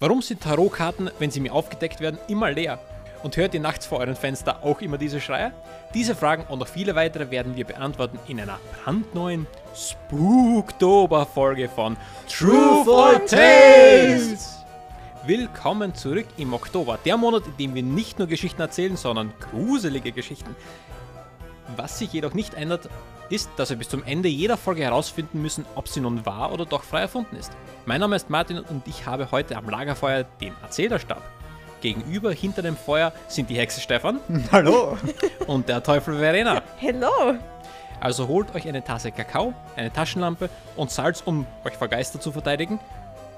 Warum sind Tarotkarten, wenn sie mir aufgedeckt werden, immer leer? Und hört ihr nachts vor euren Fenster auch immer diese Schreie? Diese Fragen und noch viele weitere werden wir beantworten in einer brandneuen Spooktober-Folge von Truth or Tales! Willkommen zurück im Oktober, der Monat, in dem wir nicht nur Geschichten erzählen, sondern gruselige Geschichten. Was sich jedoch nicht ändert, ist, dass wir bis zum Ende jeder Folge herausfinden müssen, ob sie nun wahr oder doch frei erfunden ist. Mein Name ist Martin und ich habe heute am Lagerfeuer den Erzählerstab. Gegenüber, hinter dem Feuer, sind die Hexe Stefan. Hallo. Und der Teufel Verena. Hello! Also holt euch eine Tasse Kakao, eine Taschenlampe und Salz, um euch vor Geister zu verteidigen,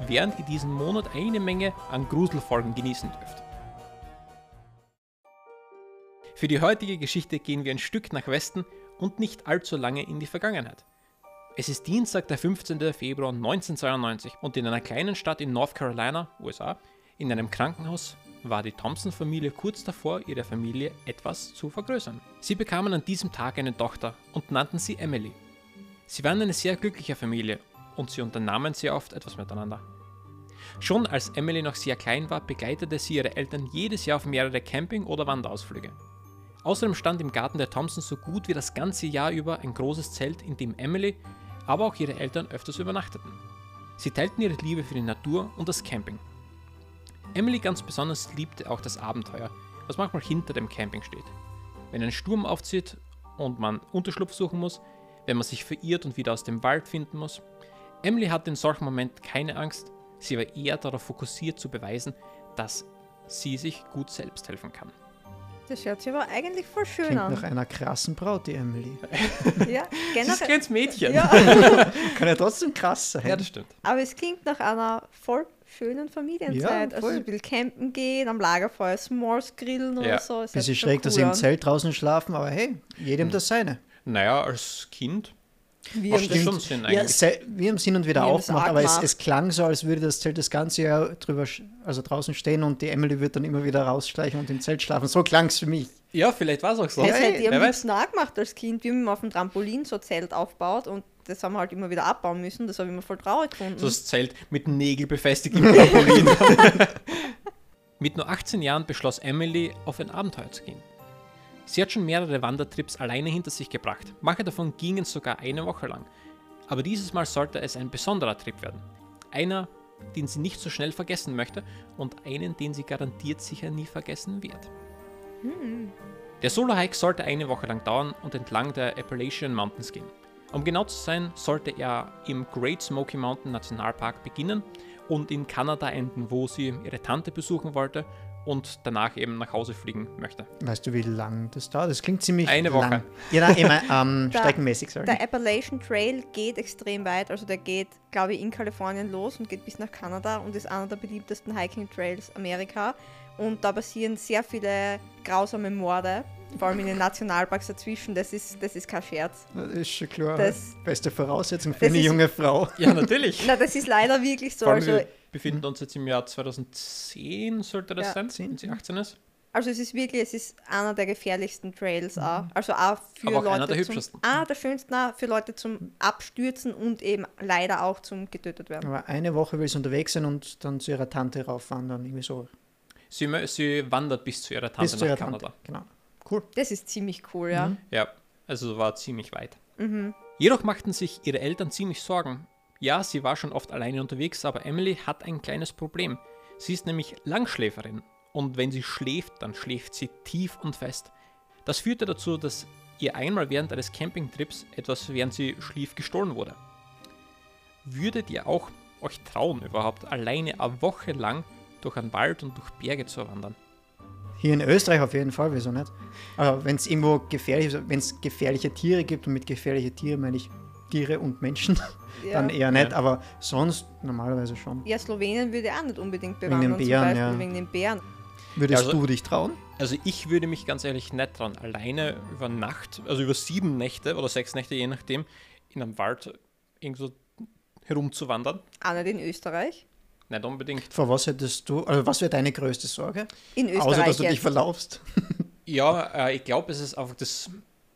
während ihr diesen Monat eine Menge an Gruselfolgen genießen dürft. Für die heutige Geschichte gehen wir ein Stück nach Westen und nicht allzu lange in die Vergangenheit. Es ist Dienstag, der 15. Februar 1992 und in einer kleinen Stadt in North Carolina, USA, in einem Krankenhaus war die Thompson-Familie kurz davor, ihre Familie etwas zu vergrößern. Sie bekamen an diesem Tag eine Tochter und nannten sie Emily. Sie waren eine sehr glückliche Familie und sie unternahmen sehr oft etwas miteinander. Schon als Emily noch sehr klein war, begleitete sie ihre Eltern jedes Jahr auf mehrere Camping- oder Wanderausflüge. Außerdem stand im Garten der Thompsons so gut wie das ganze Jahr über ein großes Zelt, in dem Emily, aber auch ihre Eltern öfters übernachteten. Sie teilten ihre Liebe für die Natur und das Camping. Emily ganz besonders liebte auch das Abenteuer, was manchmal hinter dem Camping steht. Wenn ein Sturm aufzieht und man Unterschlupf suchen muss, wenn man sich verirrt und wieder aus dem Wald finden muss. Emily hatte in solchen Momenten keine Angst, sie war eher darauf fokussiert zu beweisen, dass sie sich gut selbst helfen kann. Das hört sich aber eigentlich voll schön Klingt an. nach einer krassen Braut, die Emily. Ja, Das ist ein generell. kleines Mädchen. Ja, Kann ja trotzdem krass sein. ja, das stimmt. aber es klingt nach einer voll schönen Familienzeit. Ja, also ein bisschen campen gehen, am Lagerfeuer S'mores grillen Ja. oder so. Bisschen schräg, dass cool sie im. Zelt draußen schlafen, aber hey, jedem das seine. Naja, als Kind Wir haben das Ja, se- wir haben es hin und wieder Wir haben auch das gemacht, auch aber es, es klang so, als würde das Zelt das ganze Jahr drüber, also draußen stehen und die Emily wird dann immer wieder rausschleichen und im Zelt schlafen. So klang es für mich. Ja, vielleicht war es auch so. Das hätte ich am liebsten auch gemacht als Kind. Wir haben auf dem Trampolin so ein Zelt aufgebaut und das haben wir halt immer wieder abbauen müssen. Das habe ich immer voll traurig gefunden. So das Zelt mit Nägel befestigt im Trampolin. mit nur 18 Jahren beschloss Emily, auf ein Abenteuer zu gehen. Sie hat schon mehrere Wandertrips alleine hinter sich gebracht. Manche davon gingen sogar eine Woche lang. Aber dieses Mal sollte es ein besonderer Trip werden. Einer, den sie nicht so schnell vergessen möchte und einen, den sie garantiert sicher nie vergessen wird. Der Solo-Hike sollte eine Woche lang dauern und entlang der Appalachian Mountains gehen. Um genau zu sein, sollte er im Great Smoky Mountain Nationalpark beginnen und in Kanada enden, wo sie ihre Tante besuchen wollte und danach eben nach Hause fliegen möchte. Weißt du, wie lang das dauert? Das klingt ziemlich Eine Woche. lang. Ja, nein, immer ähm, streckenmäßig, sorry. Der Appalachian Trail geht extrem weit, also der geht, glaube ich, in Kalifornien los und geht bis nach Kanada und ist einer der beliebtesten Hiking Trails Amerika. Und da passieren sehr viele grausame Morde, vor allem in den Nationalparks dazwischen. Das ist, das ist kein Scherz. Das ist schon klar. Das- Beste Voraussetzung für eine ist- junge Frau. Ja, natürlich. Na, das ist leider wirklich so. Also, wir befinden uns jetzt im Jahr 2010, sollte das Ja, sein, 10. wenn sie 18 ist. also es ist wirklich, es ist einer der gefährlichsten Trails auch. Also auch für Aber auch Leute einer der zum, hübschesten. Ah, der schönsten auch für Leute zum Abstürzen und eben leider auch zum getötet werden. Aber eine Woche will sie unterwegs sein und dann zu ihrer Tante raufwandern. Irgendwie so. Sie, sie wandert bis zu ihrer Tante Bis zu nach ihrer Kanada. Tante. Genau. Cool. Das ist ziemlich cool, ja. Ja, also war ziemlich weit. Mhm. Jedoch machten sich ihre Eltern ziemlich Sorgen. Ja, sie war schon oft alleine unterwegs, aber Emily hat ein kleines Problem. Sie ist nämlich Langschläferin und wenn sie schläft, dann schläft sie tief und fest. Das führte dazu, dass ihr einmal während eines Campingtrips etwas während sie schlief gestohlen wurde. Würdet ihr auch euch trauen, überhaupt alleine eine Woche lang durch einen Wald und durch Berge zu wandern? Hier in Österreich auf jeden Fall, wieso nicht? Aber wenn es irgendwo gefährlich wenn es gefährliche Tiere gibt, und mit gefährliche Tiere meine ich Tiere und Menschen, Ja. dann eher nicht, Ja. aber sonst normalerweise schon. Ja, Slowenien würde ich auch nicht unbedingt Wegen den bewandern, Bären, zum Beispiel ja. wegen den Bären. Würdest Also- du dich trauen? Also ich würde mich ganz ehrlich nicht dran, alleine über Nacht, also über sieben Nächte oder sechs Nächte, je nachdem, in einem Wald irgendwo herumzuwandern. Auch nicht in Österreich. Nicht unbedingt. Vor was hättest du, also was wäre deine größte Sorge? In Österreich Außer, dass du dich jetzt. verlaufst. Ja, äh, ich glaube, es ist einfach das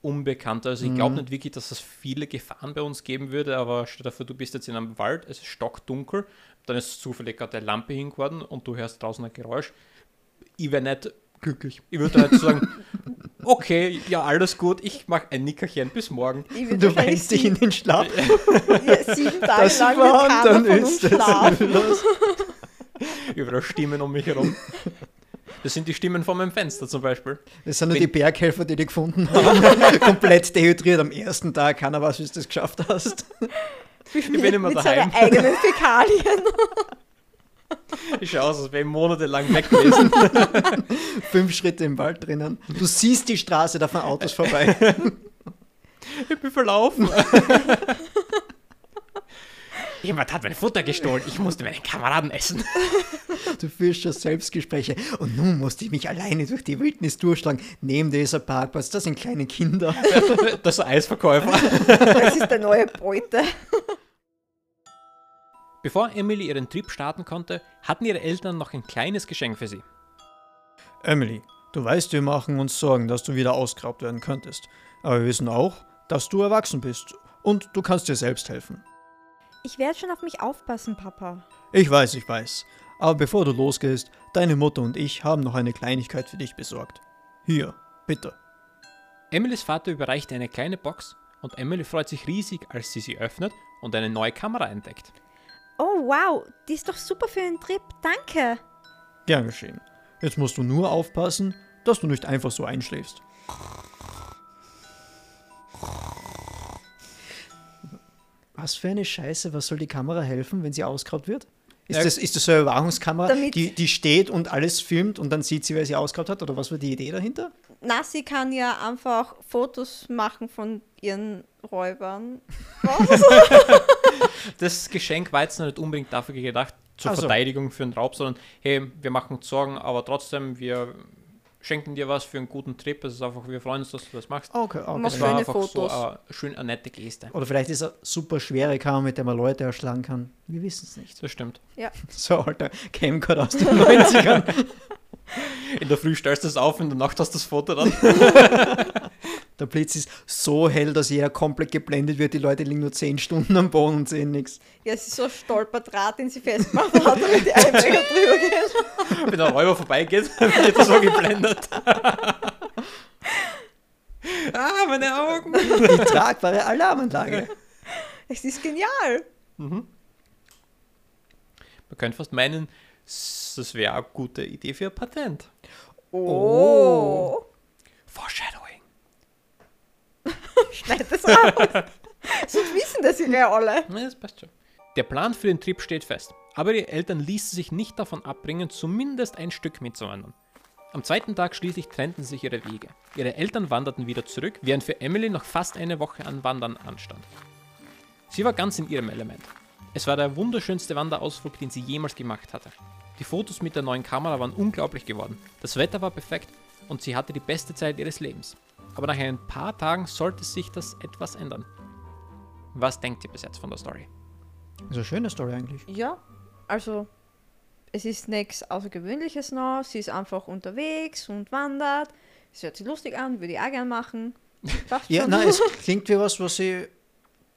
Unbekannte. Also ich glaube Mhm. nicht wirklich, dass es viele Gefahren bei uns geben würde, aber stell dir vor, du bist jetzt in einem Wald, es ist stockdunkel, dann ist zufällig gerade eine Lampe hingeworden und du hörst draußen ein Geräusch. Ich wäre nicht glücklich. Ich würde nicht sagen, okay, ja, alles gut, ich mache ein Nickerchen, bis morgen. Du weinst dich in den Schlaf. ja, sieben Tage Das lang war, dann ist los. Überall Stimmen um mich herum. Das sind die Stimmen vor meinem Fenster zum Beispiel. Das sind nur Wenn- die Berghelfer, die dich gefunden haben. Komplett dehydriert am ersten Tag. Keiner weiß, wie du das geschafft hast. Ich bin immer mit daheim. seinen eigenen Fäkalien. Ich schaue aus, als wäre ich monatelang weg gewesen. Fünf Schritte im Wald drinnen. Du siehst die Straße, da fahren Autos vorbei. Ich bin verlaufen. Jemand hat mein Futter gestohlen. Ich musste meinen Kameraden essen. Du führst schon Selbstgespräche. Und nun musste ich mich alleine durch die Wildnis durchschlagen. Neben dieser Parkplatz, da sind kleine Kinder. Das ist ein Eisverkäufer. Das ist der neue Beute. Bevor Emily ihren Trip starten konnte, hatten ihre Eltern noch ein kleines Geschenk für sie. Emily, du weißt, wir machen uns Sorgen, dass du wieder ausgeraubt werden könntest. Aber wir wissen auch, dass du erwachsen bist und du kannst dir selbst helfen. Ich werde schon auf mich aufpassen, Papa. Ich weiß, ich weiß. Aber bevor du losgehst, deine Mutter und ich haben noch eine Kleinigkeit für dich besorgt. Hier, bitte. Emilys Vater überreicht eine kleine Box und Emily freut sich riesig, als sie sie öffnet und eine neue Kamera entdeckt. Oh, wow. Die ist doch super für den Trip. Danke. Gern geschehen. Jetzt musst du nur aufpassen, dass du nicht einfach so einschläfst. Was für eine Scheiße, was soll die Kamera helfen, wenn sie ausgeraubt wird? Ist, Ja. das, ist das so eine Überwachungskamera, Damit- die, die steht und alles filmt und dann sieht sie, wer sie ausgeraubt hat? Oder was war die Idee dahinter? Na, sie kann ja einfach Fotos machen von ihren Räubern. Das Geschenk war jetzt noch nicht unbedingt dafür gedacht, zur so. Verteidigung für einen Raub, sondern hey, wir machen uns Sorgen, aber trotzdem, wir schenken dir was für einen guten Trip. Es ist einfach, wir freuen uns, dass du das machst. Okay, okay. Mach Es schöne war einfach Fotos. so eine, schön eine nette Geste. Oder vielleicht ist er super schwere Kamera, mit der man Leute erschlagen kann. Wir wissen es nicht. Das stimmt. So, alter Camcode aus den 90ern. In der Früh stellst du es auf, in der Nacht hast du das Foto dann. Der Blitz ist so hell, dass jeder komplett geblendet wird. Die Leute liegen nur 10 Stunden am Boden und sehen nichts. Ja, es ist so ein Stolperdraht, den sie festgemacht hat, damit die Einbrecher drüber gehen. Wenn der Räuber vorbeigeht, wird er so geblendet. ah, meine Augen. Die tragbare Alarmanlage. Es ist genial. Man könnte fast meinen, das wäre eine gute Idee für ein Patent. Oh. Foreshadowing. Schneid das raus. Sonst wissen das ja alle. Ja, das passt schon. Der Plan für den Trip steht fest, aber die Eltern ließen sich nicht davon abbringen, zumindest ein Stück mitzuwandern. Am zweiten Tag schließlich trennten sich ihre Wege. Ihre Eltern wanderten wieder zurück, während für Emily noch fast eine Woche an Wandern anstand. Sie war ganz in ihrem Element. Es war der wunderschönste Wanderausflug, den sie jemals gemacht hatte. Die Fotos mit der neuen Kamera waren unglaublich geworden. Das Wetter war perfekt und sie hatte die beste Zeit ihres Lebens. Aber nach ein paar Tagen sollte sich das etwas ändern. Was denkt ihr bis jetzt von der Story? Das ist eine schöne Story eigentlich. Ja, also es ist nichts Außergewöhnliches noch. Sie ist einfach unterwegs und wandert. Es hört sich lustig an, würde ich auch gern machen. Ja, nein, es klingt wie was, was ich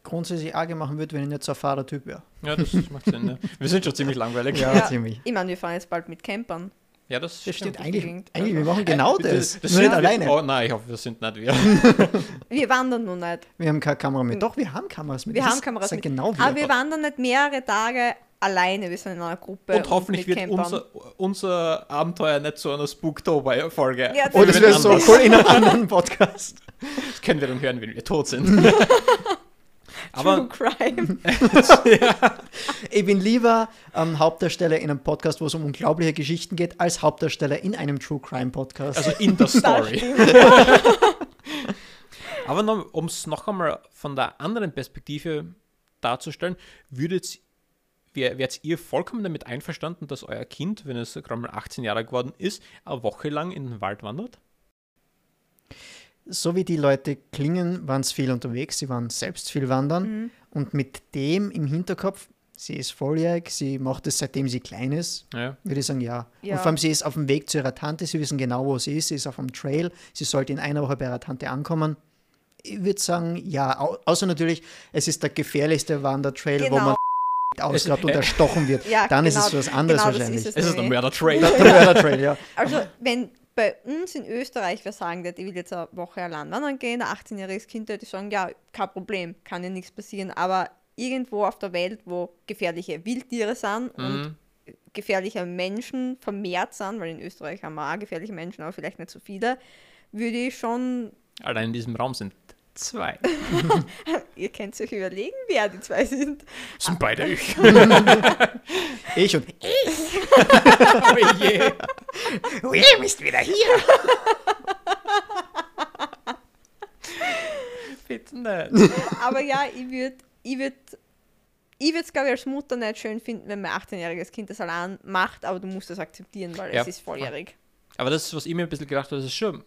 grundsätzlich auch gerne machen würde, wenn ich nicht so ein Fahrertyp wäre. Ja, das macht Sinn. Ja. Wir sind schon ziemlich langweilig. Ja, Ja. ziemlich. Ich meine, wir fahren jetzt bald mit Campern. Ja, das, Das stimmt. Eigentlich, eigentlich, wir machen genau das. Das, das Nur nicht sind wir- alleine. Oh nein, ich hoffe, das sind nicht wir. Wir wandern nur nicht. Wir haben keine Kamera mit. Doch, wir haben Kameras mit. Wir Das haben Kameras das mit. genau Aber wir. wir wandern nicht mehrere Tage alleine. Wir sind in einer Gruppe. Und hoffentlich wird unser, unser Abenteuer nicht zu einer Spooktober-Folge. Ja, Oh, das wäre wir so cool in einem anderen Podcast. Das können wir dann hören, wenn wir tot sind. True Aber Crime. Ich bin lieber ähm, Hauptdarsteller in einem Podcast, wo es um unglaubliche Geschichten geht, als Hauptdarsteller in einem True Crime Podcast. also in der Story. Aber um es noch einmal von der anderen Perspektive darzustellen, würdet wärt ihr vollkommen damit einverstanden, dass euer Kind, wenn es gerade mal 18 Jahre geworden ist, eine Woche lang in den Wald wandert? So wie die Leute klingen, waren es viel unterwegs, sie waren selbst viel wandern Mhm. und mit dem im Hinterkopf, sie ist volljährig, sie macht es seitdem sie klein ist, Ja. würde ich sagen, ja. Ja. Und vor allem, sie ist auf dem Weg zu ihrer Tante, sie wissen genau, wo sie ist, sie ist auf dem Trail, sie sollte in einer Woche bei ihrer Tante ankommen. Ich würde sagen, ja, au außer natürlich, es ist der gefährlichste Wandertrail, wo Genau. man ausgrabt und erstochen wird, Ja, dann ist genau- es was anderes genau wahrscheinlich. ist Es ist der nämlich. Mörder-Trail. Der Mörder-Trail, ja. Also, wenn bei uns in Österreich wer sagen ich will jetzt eine Woche allein wandern gehen, ein 18-jähriges Kind würde sagen, ja, kein Problem, kann ja nichts passieren. Aber irgendwo auf der Welt, wo gefährliche Wildtiere sind und Mhm. gefährliche Menschen vermehrt sind, weil in Österreich haben wir auch gefährliche Menschen, aber vielleicht nicht so viele, würde ich schon, Allein in diesem Raum sind zwei. ihr könnt euch überlegen, wer die zwei sind. Sind beide ich. Ich und oh je. William ist wieder hier. Bitte nicht. Aber ja, ich würde, ich würde, ich würde es, glaube ich, als Mutter nicht schön finden, wenn mein 18-jähriges Kind das allein macht, aber du musst das akzeptieren, weil Ja, es ist volljährig. Aber das ist, was ich mir ein bisschen gedacht habe, das ist schon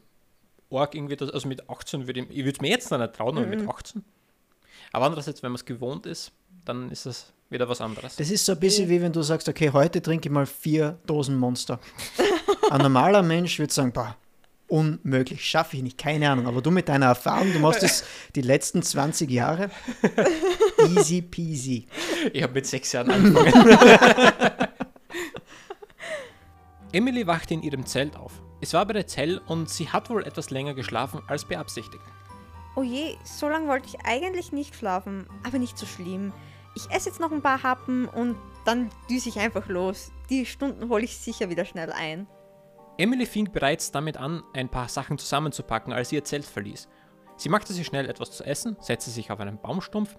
arg irgendwie, das, also mit 18 würde ich, ich würde es mir jetzt noch nicht trauen, aber mit 18. Aber andererseits, wenn man es gewohnt ist, dann ist das wieder was anderes. Das ist so ein bisschen wie wenn du sagst, okay, heute trinke ich mal vier Dosen Monster. Ein normaler Mensch würde sagen, boah, unmöglich, schaffe ich nicht, keine Ahnung. Aber du mit deiner Erfahrung, du machst das die letzten 20 Jahre, easy peasy. Ich habe mit sechs Jahren angefangen. Emily wachte in ihrem Zelt auf. Es war bereits hell und sie hat wohl etwas länger geschlafen als beabsichtigt. Oh je, so lange wollte ich eigentlich nicht schlafen, aber nicht so schlimm. Ich esse jetzt noch ein paar Happen und dann düse ich einfach los. Die Stunden hole ich sicher wieder schnell ein. Emily fing bereits damit an, ein paar Sachen zusammenzupacken, als sie ihr Zelt verließ. Sie machte sich schnell etwas zu essen, setzte sich auf einen Baumstumpf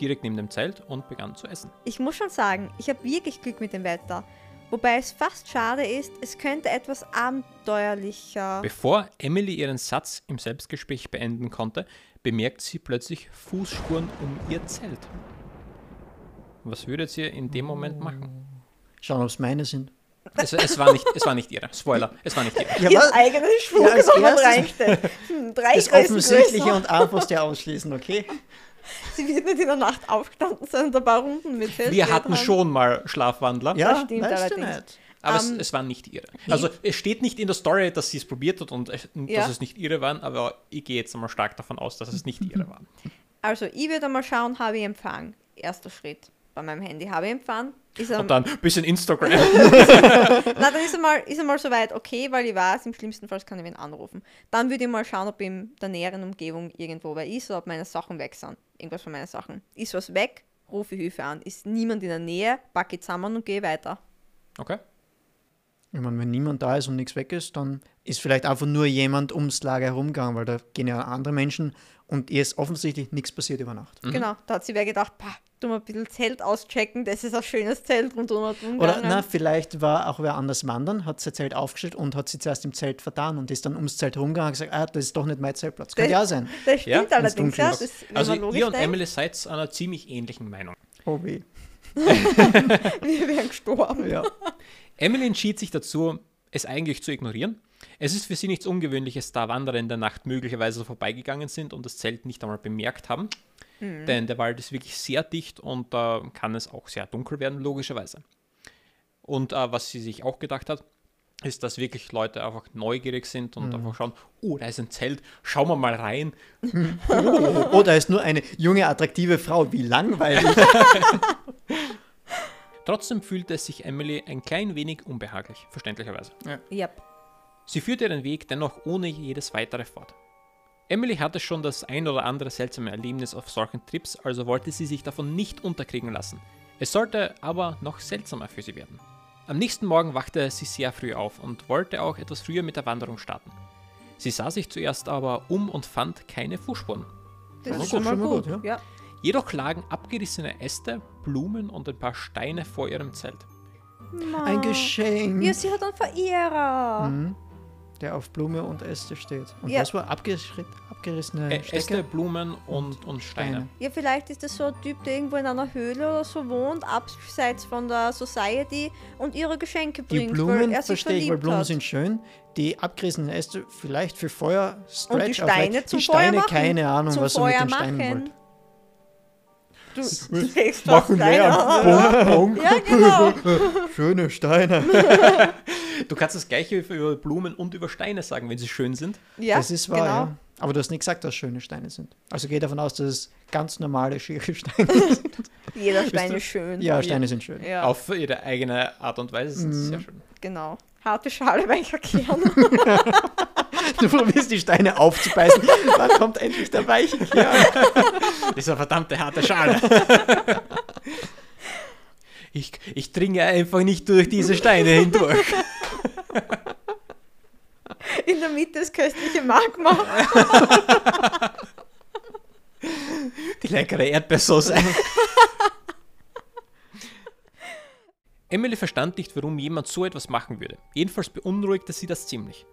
direkt neben dem Zelt und begann zu essen. Ich muss schon sagen, ich habe wirklich Glück mit dem Wetter. Wobei es fast schade ist, es könnte etwas abenteuerlicher. Bevor Emily ihren Satz im Selbstgespräch beenden konnte, bemerkt sie plötzlich Fußspuren um ihr Zelt. Was würdet ihr in dem Moment machen? Schauen, ob es meine sind. Es, es, war nicht, es war nicht ihre. Spoiler, es war nicht ihre. Ja, Ihren was? eigenen Schwung Ja, erstes- reingestellt. Hm, Drei Das Offensichtliche größer. und einfachste ausschließen, okay? Sie wird nicht in der Nacht aufgestanden sein und ein paar Runden mit Wir hatten haben. schon mal Schlafwandler, Ja, Das stimmt weißt du allerdings. nicht. aber es, ähm, es war nicht ihre. Also es steht nicht in der Story, dass sie es probiert hat und es- Ja. dass es nicht ihre waren, aber ich gehe jetzt einmal stark davon aus, dass es nicht ihre waren. Also, ich würde mal schauen, habe ich Empfang. Erster Schritt. Bei meinem Handy habe ich Empfang. Ist Und dann ein bisschen Instagram. na, dann ist er, mal, ist er mal soweit okay, weil ich weiß, im schlimmsten Fall kann ich ihn anrufen. Dann würde ich mal schauen, ob in der näheren Umgebung irgendwo wer ist oder ob meine Sachen weg sind. Irgendwas von meinen Sachen. Ist was weg, rufe ich Hilfe an. Ist niemand in der Nähe, packe ich zusammen und gehe weiter. Okay. Ich meine, wenn niemand da ist und nichts weg ist, dann ist vielleicht einfach nur jemand ums Lager herumgegangen, weil da gehen ja andere Menschen und ihr ist offensichtlich nichts passiert über Nacht. Genau, da hat sie wer gedacht, pah, tu mal ein bisschen Zelt auschecken, das ist ein schönes Zelt rundum und Oder umgegangen. na, vielleicht war auch wer anders wandern, hat sein Zelt aufgestellt und hat sie zuerst im Zelt vertan und ist dann ums Zelt rumgegangen und gesagt, ah, das ist doch nicht mein Zeltplatz. Könnte ja sein. Das Ja, stimmt wenn's allerdings, ja. Das, Also ihr und denkt, Emily seid einer ziemlich ähnlichen Meinung. Oh weh. wir wären gestorben. Ja. Emily entschied sich dazu, es eigentlich zu ignorieren. Es ist für sie nichts Ungewöhnliches, da Wanderer in der Nacht möglicherweise vorbeigegangen sind und das Zelt nicht einmal bemerkt haben. Denn der Wald ist wirklich sehr dicht und da kann es auch sehr dunkel werden, logischerweise. Und äh, was sie sich auch gedacht hat, ist, dass wirklich Leute einfach neugierig sind und einfach schauen, oh, da ist ein Zelt, schauen wir mal rein. Oh, da ist nur eine junge, attraktive Frau. Wie langweilig. Trotzdem fühlte es sich Emily ein klein wenig unbehaglich, verständlicherweise. Yep. Sie führte ihren Weg dennoch ohne jedes weitere fort. Emily hatte schon das ein oder andere seltsame Erlebnis auf solchen Trips, also wollte sie sich davon nicht unterkriegen lassen. Es sollte aber noch seltsamer für sie werden. Am nächsten Morgen wachte sie sehr früh auf und wollte auch etwas früher mit der Wanderung starten. Sie sah sich zuerst aber um und fand keine Fußspuren. Das Ja, ist schon mal gut. gut, ja. Jedoch lagen abgerissene Äste, Blumen und ein paar Steine vor ihrem Zelt. Ein Geschenk, Ja, sie hat einen Verehrer. Mhm. der auf Blume und Äste steht. Und Ja. was war abgerissene Ä Stecke? Äste, Blumen und, und Steine. Ja, vielleicht ist das so ein Typ, der irgendwo in einer Höhle oder so wohnt, abseits von der Society und ihre Geschenke Die bringt, Blumen weil er sich verstehe ich, weil Blumen hat. sind schön. Die abgerissenen Äste vielleicht für Feuer, Stretch, Und die aber Steine zum die Steine, Feuer machen. keine Ahnung, Zum was er mit Feuer den Steinen machen. wollte. Du legst Machen fast Steine. Bum, bum. Ja, genau. Schöne Steine. Du kannst das gleiche über Blumen und über Steine sagen, wenn sie schön sind. Ja, das ist wahr, genau. ja. Aber du hast nicht gesagt, dass schöne Steine sind. Also geh davon aus, dass es ganz normale, schiere Steine sind. Jeder Stein du- ist schön. Ja, Steine sind schön. Ja, Auf ihre eigene Art und Weise sind sie Mhm. sehr schön. genau. Harte Schale, weicher Kern. Du probierst die Steine aufzubeißen. Wann kommt endlich der weiche Kern? Dieser verdammte harte Schale. Ich, ich dringe einfach nicht durch diese Steine hindurch. In der Mitte ist köstliche Magma. Die leckere Erdbeersoße. Emily verstand nicht, warum jemand so etwas machen würde. Jedenfalls beunruhigte sie das ziemlich.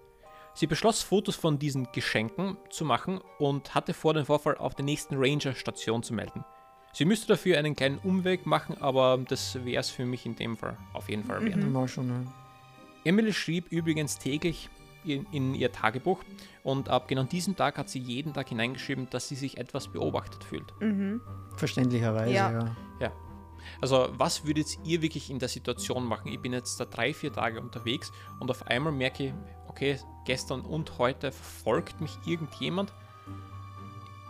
Sie beschloss, Fotos von diesen Geschenken zu machen und hatte vor, den Vorfall auf der nächsten Ranger-Station zu melden. Sie müsste dafür einen kleinen Umweg machen, aber das wäre es für mich in dem Fall auf jeden Fall wert. Mal schon, ja. Emily schrieb übrigens täglich in, in ihr Tagebuch und ab genau diesem Tag hat sie jeden Tag hineingeschrieben, dass sie sich etwas beobachtet fühlt. Mhm. Verständlicherweise, Ja. ja. Ja. Also, was würdet ihr wirklich in der Situation machen? Ich bin jetzt da drei, vier Tage unterwegs und auf einmal merke ich, okay, gestern und heute verfolgt mich irgendjemand.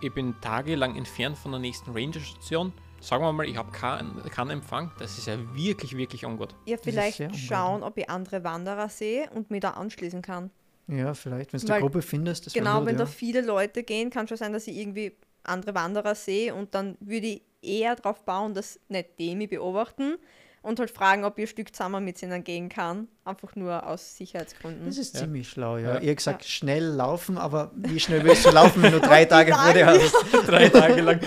Ich bin tagelang entfernt von der nächsten Ranger-Station. Sagen wir mal, ich habe keinen keinen Empfang. Das ist ja wirklich, wirklich ungut. Ja, vielleicht schauen, ob ich andere Wanderer sehe und mich da anschließen kann. Ja, vielleicht, wenn du eine Gruppe findest. Genau, gut, wenn ja. da viele Leute gehen, kann schon sein, dass ich irgendwie andere Wanderer sehe und dann würde ich eher darauf bauen, dass nicht die mich beobachten und halt fragen, ob ich ein Stück zusammen mit ihnen gehen kann. Einfach nur aus Sicherheitsgründen. Das ist Ja. ziemlich schlau, ja. Ja. Ihr gesagt, schnell laufen, aber wie schnell willst du laufen, wenn du drei Tage vor dir Lang hast? drei Tage lang.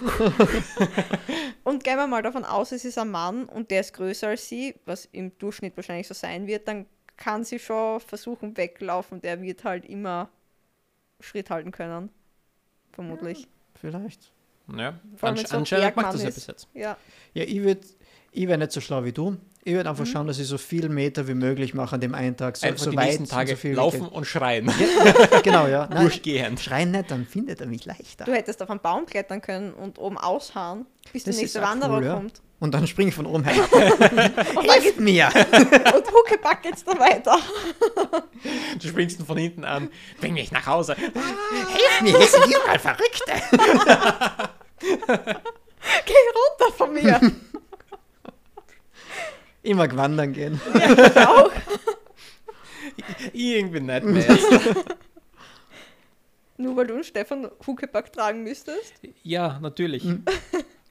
Und gehen wir mal davon aus, es ist ein Mann und der ist größer als sie, was im Durchschnitt wahrscheinlich so sein wird, dann kann sie schon versuchen weglaufen. Der wird halt immer Schritt halten können. Vermutlich. Vielleicht. Ja, ansch anscheinend macht das ja bis jetzt. Ja. Ja, ich würde ich wär nicht so schlau wie du. Ich würde einfach schauen, dass ich so viel Meter wie möglich mache an dem einen Tag. So, Einfach so die weit nächsten und Tage so viel laufen und schreien. geht. Genau, ja. Nein, Durchgehend. schreien nicht, dann findet er mich leichter. Du hättest auf einen Baum klettern können und oben ausharren, bis Das der ist nächste Wanderer cool, ja. kommt. Und dann springe ich von oben dann Hilft mir! Und Huckepack geht's da weiter. Du springst ihn von hinten an. Bring mich nach Hause. Hilft mir! Hier sind überall Verrückte! Geh runter von mir. Immer wandern gehen. ich auch. Irgendwie nicht mehr. Nur weil du einen Stefan Huckepack tragen müsstest. ja, natürlich.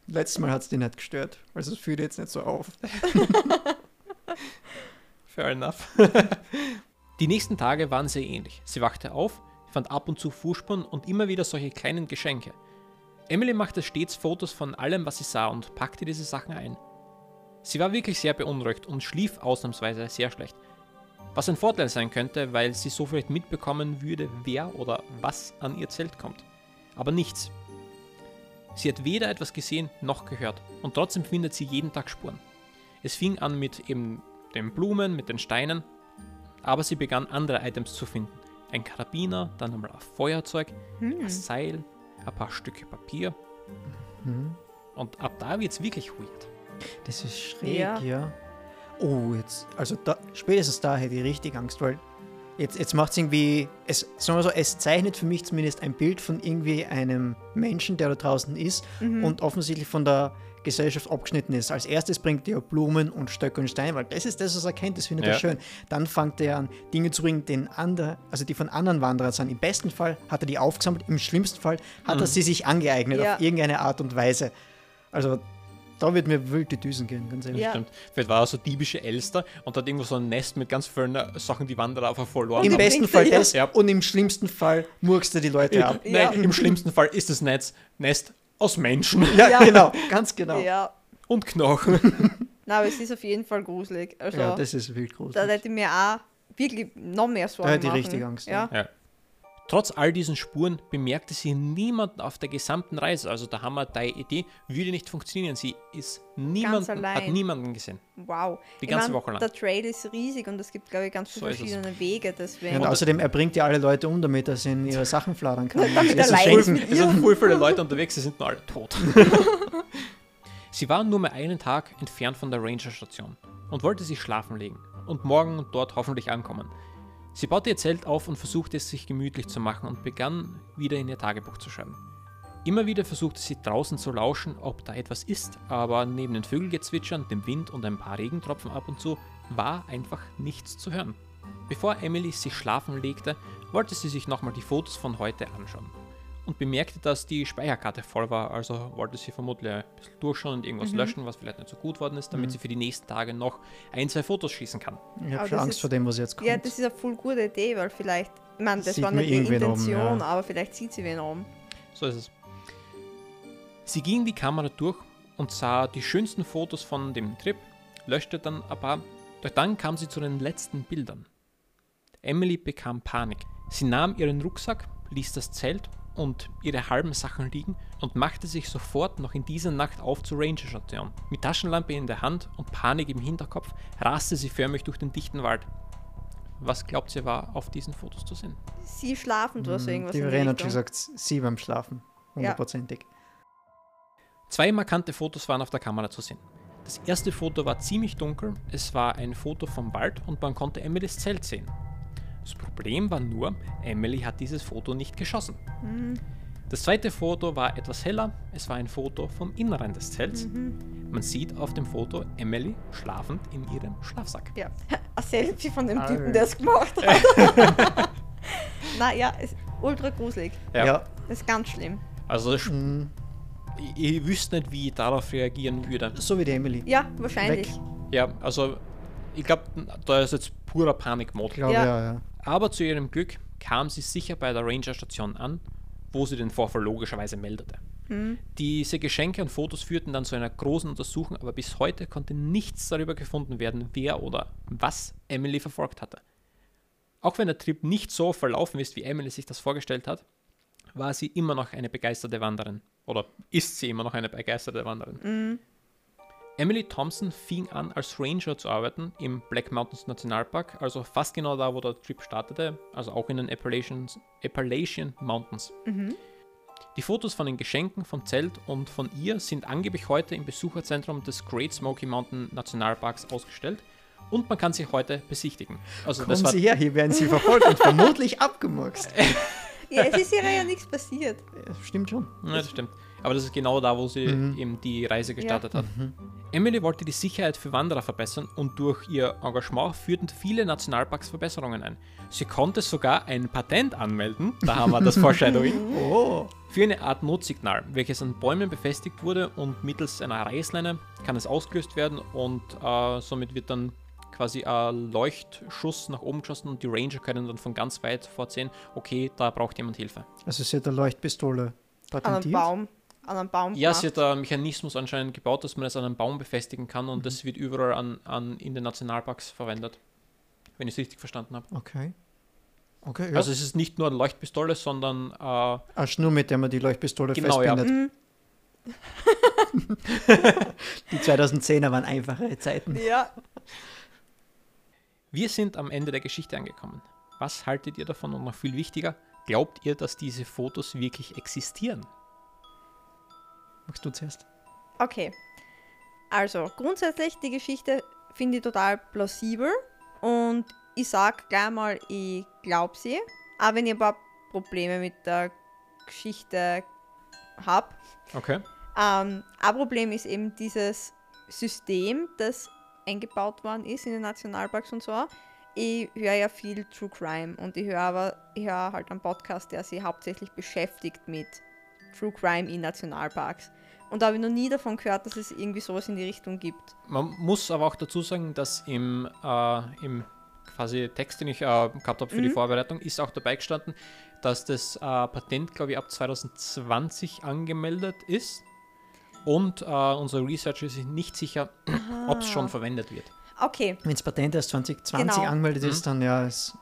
Letztes Mal hat es dich nicht gestört. Also es fühlt jetzt nicht so auf. Fair enough. Die nächsten Tage waren sehr ähnlich. Sie wachte auf, fand ab und zu Fußspuren und immer wieder solche kleinen Geschenke. Emily machte stets Fotos von allem, was sie sah und packte diese Sachen ein. Sie war wirklich sehr beunruhigt und schlief ausnahmsweise sehr schlecht. Was ein Vorteil sein könnte, weil sie so vielleicht mitbekommen würde, wer oder was an ihr Zelt kommt. Aber nichts. Sie hat weder etwas gesehen noch gehört und trotzdem findet sie jeden Tag Spuren. Es fing an mit eben den Blumen, mit den Steinen, aber sie begann andere Items zu finden. Ein Karabiner, dann einmal ein Feuerzeug, ein Seil, ein paar Stücke Papier. Und ab da wird es wirklich weird. Das ist schräg, Ja. ja. Oh, jetzt, also da, spätestens da hätte ich richtig Angst, weil jetzt, jetzt macht es irgendwie, es, sagen wir so, es zeichnet für mich zumindest ein Bild von irgendwie einem Menschen, der da draußen ist und offensichtlich von der Gesellschaft abgeschnitten ist. Als erstes bringt er Blumen und Stöcke und Steine, weil das ist das, was er kennt, das findet er Ja. schön. Dann fängt er an, Dinge zu bringen, den andere, also die von anderen Wanderern sind. Im besten Fall hat er die aufgesammelt, im schlimmsten Fall hat er sie sich angeeignet Ja. auf irgendeine Art und Weise. Also da wird mir wild die Düsen gehen, ganz ehrlich. Ja. Stimmt. Vielleicht war er so diebische Elster und hat irgendwo so ein Nest mit ganz vielen äh, Sachen, die Wanderer einfach verloren Im haben. besten Fall das Ja. und im schlimmsten Fall murkst du die Leute ab. Ja. Nein, im schlimmsten Fall ist das Netz, Nest aus Menschen Ja, Ja. genau, ganz genau. Ja, Ja. und Knochen. Na, aber es ist auf jeden Fall gruselig. Also, das ist wild da gruselig. hätte ich mir auch wirklich noch mehr Sorgen Da hätte ich richtig Angst, Ja. Trotz all diesen Spuren bemerkte sie niemanden auf der gesamten Reise. Also da haben wir die Idee, würde nicht funktionieren. Sie ist niemanden, hat niemanden gesehen. Wow. Die Ich ganze mein, Woche lang. Der Trail ist riesig und es gibt, glaube ich, ganz So viele es. verschiedene Wege. Ja, Deswegen. und außerdem, er bringt ja alle Leute um, damit er sie in ihre Sachen fladern kann. Damit Das ist ein leid Schenken. Es sind voll viele Leute unterwegs, sie sind nur alle tot. sie waren nur mehr einen Tag entfernt von der Ranger-Station und wollte sich schlafen legen und morgen dort hoffentlich ankommen. Sie baute ihr Zelt auf und versuchte es sich gemütlich zu machen und begann wieder in ihr Tagebuch zu schreiben. Immer wieder versuchte sie draußen zu lauschen, ob da etwas ist, aber neben den Vögelgezwitschern, dem Wind und ein paar Regentropfen ab und zu war einfach nichts zu hören. Bevor Emily sich schlafen legte, wollte sie sich nochmal die Fotos von heute anschauen und bemerkte, dass die Speicherkarte voll war, also wollte sie vermutlich ein bisschen durchschauen und irgendwas löschen, was vielleicht nicht so gut worden ist, damit sie für die nächsten Tage noch ein, zwei Fotos schießen kann. Ich habe schon Angst ist- vor dem, was jetzt kommt. Ja, das ist eine voll gute Idee, weil vielleicht, ich meine, das Sieht war nicht die irgendwen oben, Intention, ja. aber vielleicht sieht sie wen um. So ist es. Sie ging die Kamera durch und sah die schönsten Fotos von dem Trip, löschte dann ein paar, doch dann kam sie zu den letzten Bildern. Emily bekam Panik. Sie nahm ihren Rucksack, ließ das Zelt und ihre halben Sachen liegen und machte sich sofort noch in dieser Nacht auf zur Ranger-Station. Mit Taschenlampe in der Hand und Panik im Hinterkopf raste sie förmlich durch den dichten Wald. Was glaubt sie war auf diesen Fotos zu sehen? Sie schlafend oder so irgendwas Mhm. Die Verena hat schon gesagt, sie beim Schlafen. Hundertprozentig. Zwei markante Fotos waren auf der Kamera zu sehen. Das erste Foto war ziemlich dunkel, es war ein Foto vom Wald und man konnte Emilys Zelt sehen. Das Problem war nur, Emily hat dieses Foto nicht geschossen. Das zweite Foto war etwas heller, es war ein Foto vom Inneren des Zelts. Man sieht auf dem Foto Emily schlafend in ihrem Schlafsack. Ja, ein Selfie von dem Alter. Typen, der es gemacht hat. Na ja, ist ultra gruselig. Ja. Ja. Das ist ganz schlimm. Also ich, Mhm. ich, ich wüsste nicht, wie ich darauf reagieren würde. So wie die Emily. Ja, wahrscheinlich. Weg. Ja, also ich glaube, da ist jetzt purer Panikmod. Glaube Ja. ja, ja. Aber zu ihrem Glück kam sie sicher bei der Ranger-Station an, wo sie den Vorfall logischerweise meldete. Diese Geschenke und Fotos führten dann zu einer großen Untersuchung, aber bis heute konnte nichts darüber gefunden werden, wer oder was Emily verfolgt hatte. Auch wenn der Trip nicht so verlaufen ist, wie Emily sich das vorgestellt hat, war sie immer noch eine begeisterte Wanderin. Oder ist sie immer noch eine begeisterte Wanderin. Emily Thompson fing an, als Ranger zu arbeiten im Black Mountains Nationalpark, also fast genau da, wo der Trip startete, also auch in den Appalachians, Appalachian Mountains. Die Fotos von den Geschenken vom Zelt und von ihr sind angeblich heute im Besucherzentrum des Great Smoky Mountain Nationalparks ausgestellt und man kann sie heute besichtigen. Also das Kommen war, Sie her, hier werden Sie verfolgt und vermutlich abgemurkst. Ja, es ist ihr ja nichts passiert. Ja, Stimmt schon. Ja, das stimmt. Aber das ist genau da, wo sie eben die Reise gestartet hat. Emily wollte die Sicherheit für Wanderer verbessern und durch ihr Engagement führten viele Nationalparks Verbesserungen ein. Sie konnte sogar ein Patent anmelden, da haben wir das Foreshadowing, Oh. für eine Art Notsignal, welches an Bäumen befestigt wurde und mittels einer Reißleine kann es ausgelöst werden und äh, somit wird dann quasi ein Leuchtschuss nach oben geschossen und die Ranger können dann von ganz weit sofort sehen, okay, da braucht jemand Hilfe. Also sie hat eine Leuchtpistole An einem patentiert. Baum. An einem Baum. Ja, gemacht. sie hat einen Mechanismus anscheinend gebaut, dass man es an einem Baum befestigen kann und das wird überall an, an, in den Nationalparks verwendet. Wenn ich es richtig verstanden habe. Okay. Okay, ja. Also es ist nicht nur eine Leuchtpistole, sondern äh, eine Schnur, mit der man die Leuchtpistole Genau, ja. festbindet. Die 2010er waren einfache Zeiten. Ja, wir sind am Ende der Geschichte angekommen. Was haltet ihr davon und noch viel wichtiger, glaubt ihr, dass diese Fotos wirklich existieren? Magst du zuerst? okay. Also, grundsätzlich, die Geschichte finde ich total plausibel und ich sag gleich mal, ich glaube sie. Aber wenn ich ein paar Probleme mit der Geschichte habe, Okay. Ähm, ein Problem ist eben dieses System, das eingebaut worden ist in den Nationalparks und so. Ich höre ja viel True Crime und ich höre aber ich höre halt einen Podcast, der sich hauptsächlich beschäftigt mit True Crime in Nationalparks. Und da habe ich noch nie davon gehört, dass es irgendwie sowas in die Richtung gibt. Man muss aber auch dazu sagen, dass im, äh, im quasi Text, den ich äh, gehabt habe für die Vorbereitung, ist auch dabei gestanden, dass das äh, Patent, glaube ich, ab 2020 angemeldet ist. Und äh, unsere Researcher sind nicht sicher, ob es schon verwendet wird. Okay, Wenn das Patent erst 2020 Genau. angemeldet ist, dann ja, es kann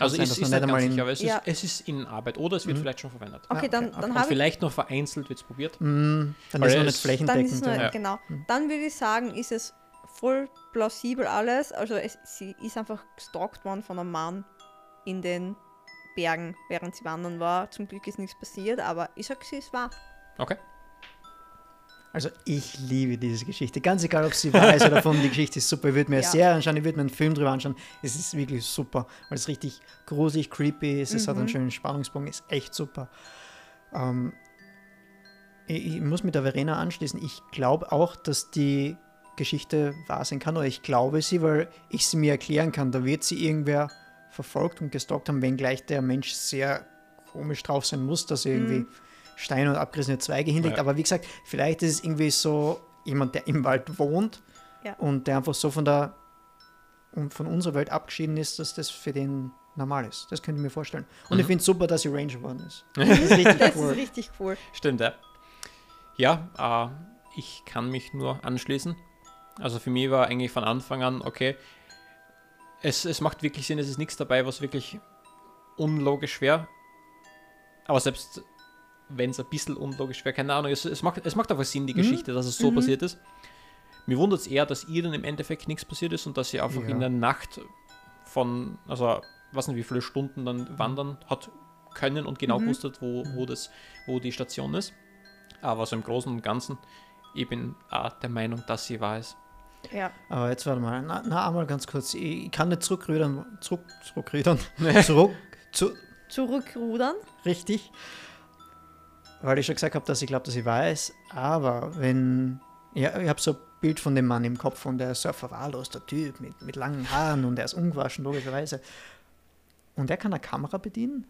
Also sein, ist man nicht einmal in, sicher, aber es, Ja. ist, es ist in Arbeit oder es wird vielleicht schon verwendet. okay, okay, dann, okay. dann ich vielleicht noch vereinzelt wird es probiert. Mm, dann Weil ist es noch nicht Dann ist flächendeckend. es nur, genau. Dann würde ich sagen, ist es voll plausibel alles. Also es, sie ist einfach gestalkt worden von einem Mann in den Bergen, während sie wandern war. Zum Glück ist nichts passiert, aber ich sag, sie ist wahr. Okay. Also ich liebe diese Geschichte. Ganz egal, ob sie wahr ist oder von, die Geschichte ist super. Ich würde mir eine Ja. Serie anschauen, ich würde mir einen Film drüber anschauen. Es ist wirklich super, weil es richtig gruselig, creepy ist. Es hat einen Mhm. schönen Spannungsbogen, ist echt super. Ähm, ich, ich muss mit der Verena anschließen. Ich glaube auch, dass die Geschichte wahr sein kann, oder ich glaube sie, weil ich sie mir erklären kann. Da wird sie irgendwer verfolgt und gestalkt haben, wenngleich der Mensch sehr komisch drauf sein muss, dass irgendwie Steine und abgerissene Zweige hinlegt. Ja. Aber wie gesagt, vielleicht ist es irgendwie so jemand, der im Wald wohnt Ja. und der einfach so von der und von unserer Welt abgeschieden ist, dass das für den normal ist. Das könnte ich mir vorstellen. Und ich finde es super, dass sie Ranger geworden ist. Das ist richtig Das cool. ist richtig cool. Stimmt, ja. Ja, äh, ich kann mich nur anschließen. Also für mich war eigentlich von Anfang an, okay, es, es macht wirklich Sinn, es ist nichts dabei, was wirklich unlogisch wäre. Aber selbst wenn es ein bisschen unlogisch wäre, keine Ahnung, es, es, macht, es macht einfach Sinn, die Geschichte, dass es so Mhm. passiert ist. Mir wundert es eher, dass ihr dann im Endeffekt nichts passiert ist und dass sie einfach Ja. in der Nacht von, also weiß nicht wie viele Stunden dann wandern hat können und genau Mhm. wusstet, wo, wo, das, wo die Station ist. Aber so im Großen und Ganzen, ich bin auch der Meinung, dass sie wahr ist. Ja. Aber jetzt warte mal, na, na einmal ganz kurz. Ich, ich kann nicht zurückrudern, zurück, zurückrudern, zurück, zu, Zurückrudern. richtig, weil ich schon gesagt habe, dass ich glaube, dass ich weiß. Aber wenn, ja, ich habe so ein Bild von dem Mann im Kopf und der ist so ein verwahrloster Typ mit, mit langen Haaren und der ist ungewaschen, logischerweise. Und der kann eine Kamera bedienen?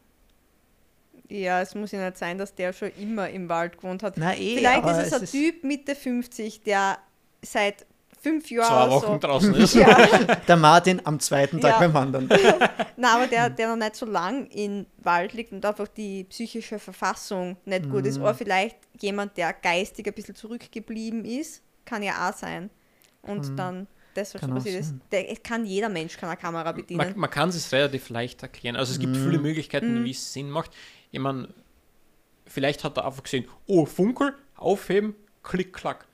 Ja, es muss ja nicht sein, dass der schon immer im Wald gewohnt hat. Na eh, Vielleicht ist es ein Typ Mitte 50, der seit fünf Zwei Jahren Wochen so. draußen ist. Ja, der Martin am zweiten Tag Ja. beim Wandern. Nein, aber der, der noch nicht so lang im Wald liegt und einfach die psychische Verfassung nicht gut Mhm. ist. Oder vielleicht jemand, der geistig ein bisschen zurückgeblieben ist, kann ja auch sein. Und dann deshalb so Kann passiert ist. Der, kann jeder Mensch kann eine Kamera bedienen. Man, man kann es relativ leicht erklären. Also es gibt Mhm. viele Möglichkeiten, Mhm. wie es Sinn macht. Ich meine, vielleicht hat er einfach gesehen, oh, Funkel, aufheben, klick, klack.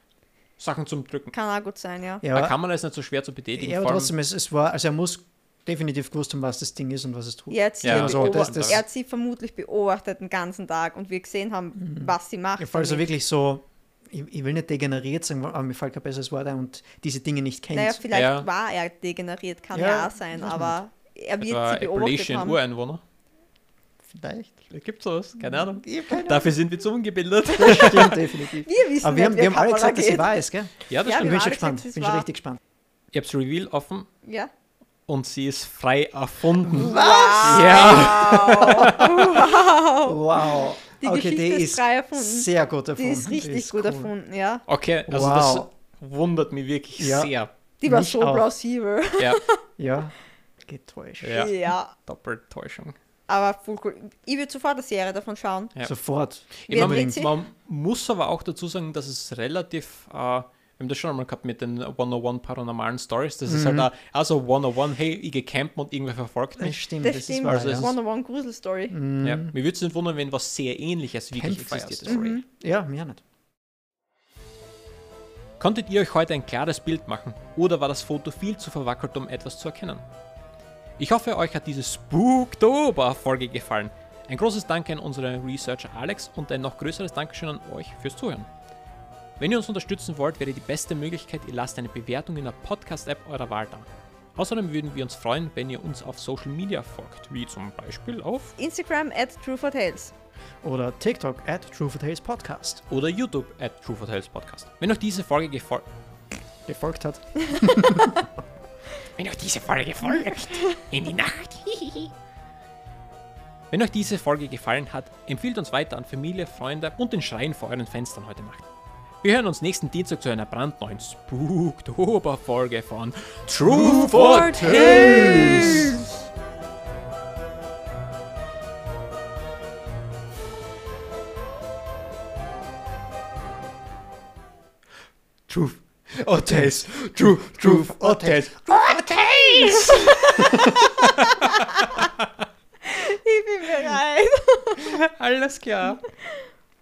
Sachen zum Drücken. kann auch gut sein, ja. Ja, Eine aber, Kamera ist nicht so schwer zu betätigen. ja, aber trotzdem, es, es war, also er muss definitiv gewusst haben, was das Ding ist und was es tut. Er hat, sie Ja, ja, also das- das- er hat sie vermutlich beobachtet den ganzen Tag und wir gesehen haben, was sie macht. Ja, voll so damit. wirklich so, ich, ich will nicht degeneriert sagen, aber mir fällt kein besseres Wort ein und diese Dinge nicht kennt. Naja, vielleicht Ja. war er degeneriert, kann Ja, ja, auch sein, man aber er wird etwa sie beobachtet haben. Ureinwohner. Vielleicht. Gibt sowas? Keine Ahnung. Ich keine Dafür sind wir zu ungebildet. Das stimmt definitiv. Wir wissen Aber wir haben, wir haben alle gesagt, dass sie geht. wahr ist, gell? Ja, das Ja, stimmt. Ich bin schon gespannt. gesagt, es bin schon richtig gespannt. Ich hab's Reveal offen Ja. und sie ist frei erfunden. Was? Ja. Wow. Die okay, Geschichte die ist ist frei erfunden. sehr gut Die erfunden. ist richtig gut cool. erfunden, ja. Okay, also Wow. das wundert mich wirklich Ja. sehr. Die war Mich so auch. plausibel. Ja, Ja, getäuscht. ja. Ja. Doppeltäuschung. Aber voll cool. Ich würde sofort eine Serie davon schauen. Ja. Sofort. Sie? man muss aber auch dazu sagen, dass es relativ, äh, wir haben das schon einmal gehabt mit den 101 paranormalen Stories, das ist Mhm. halt auch, also 101, hey, ich gehe campen und irgendwer verfolgt Das mich. stimmt, Das, das, stimmt. ist. Also ja. ist- One on One Grusel Story. Mhm. Ja, mir würde es nicht wundern, wenn was sehr ähnliches wirklich existiert ist. Mhm. ja, mir nicht. Konntet ihr euch heute ein klares Bild machen oder war das Foto viel zu verwackelt, um etwas zu erkennen? Ich hoffe, euch hat diese Spooktober-Folge gefallen. Ein großes Danke an unseren Researcher Alex und ein noch größeres Dankeschön an euch fürs Zuhören. Wenn ihr uns unterstützen wollt, wäre die beste Möglichkeit, ihr lasst eine Bewertung in der Podcast-App eurer Wahl da. Außerdem würden wir uns freuen, wenn ihr uns auf Social Media folgt, wie zum Beispiel auf Instagram at True for Tales. Oder TikTok at True for Tales Podcast oder YouTube at True for Tales Podcast. Wenn euch diese Folge gefolgt gefolgt hat. Wenn euch diese Folge folgt, in die Nacht. Wenn euch diese Folge gefallen hat, empfiehlt uns weiter an Familie, Freunde und den Schrein vor euren Fenstern heute Nacht. Wir hören uns nächsten Dienstag zu einer brandneuen Spooktober-Folge von True for Tales. Truth or Tales. True, Truth or Tales. Ich bin bereit. Alles klar.